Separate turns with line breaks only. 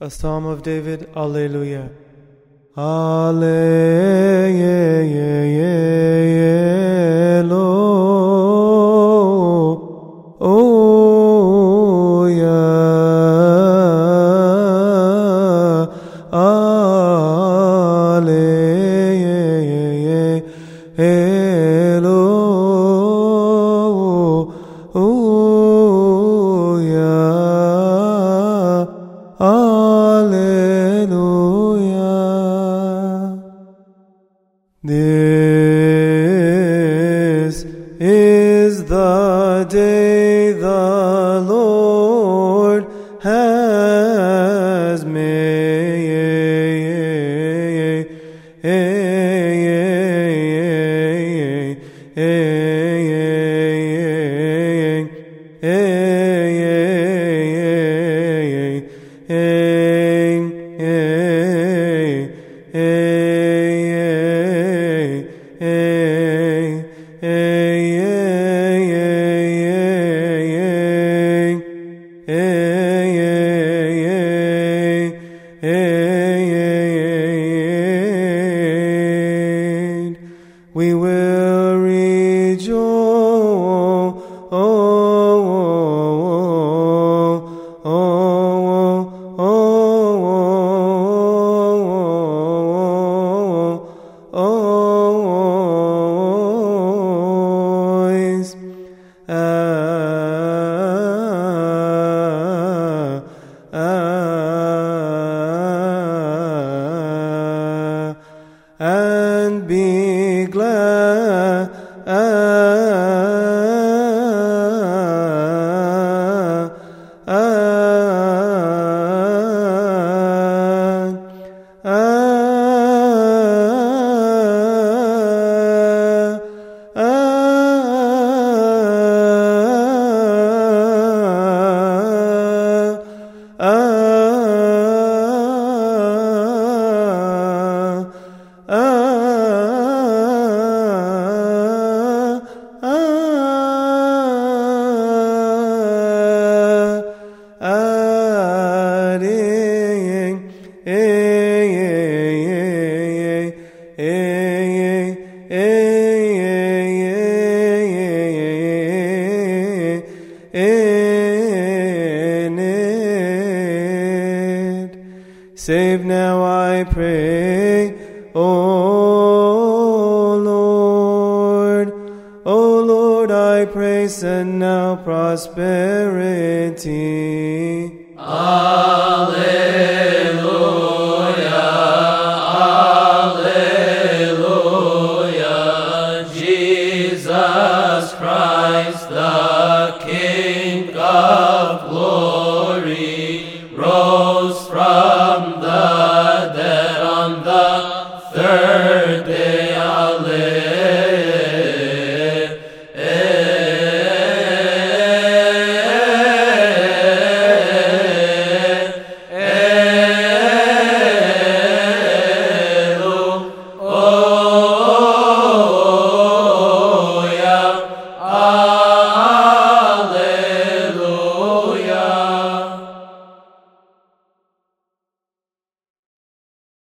A Psalm of David, Alleluia. Alleluia. Alleluia. This is the day the Lord has made. We will rejoice. Ah, in it. Save now, I pray, O Lord. O Lord, I pray, send now prosperity.
Amen.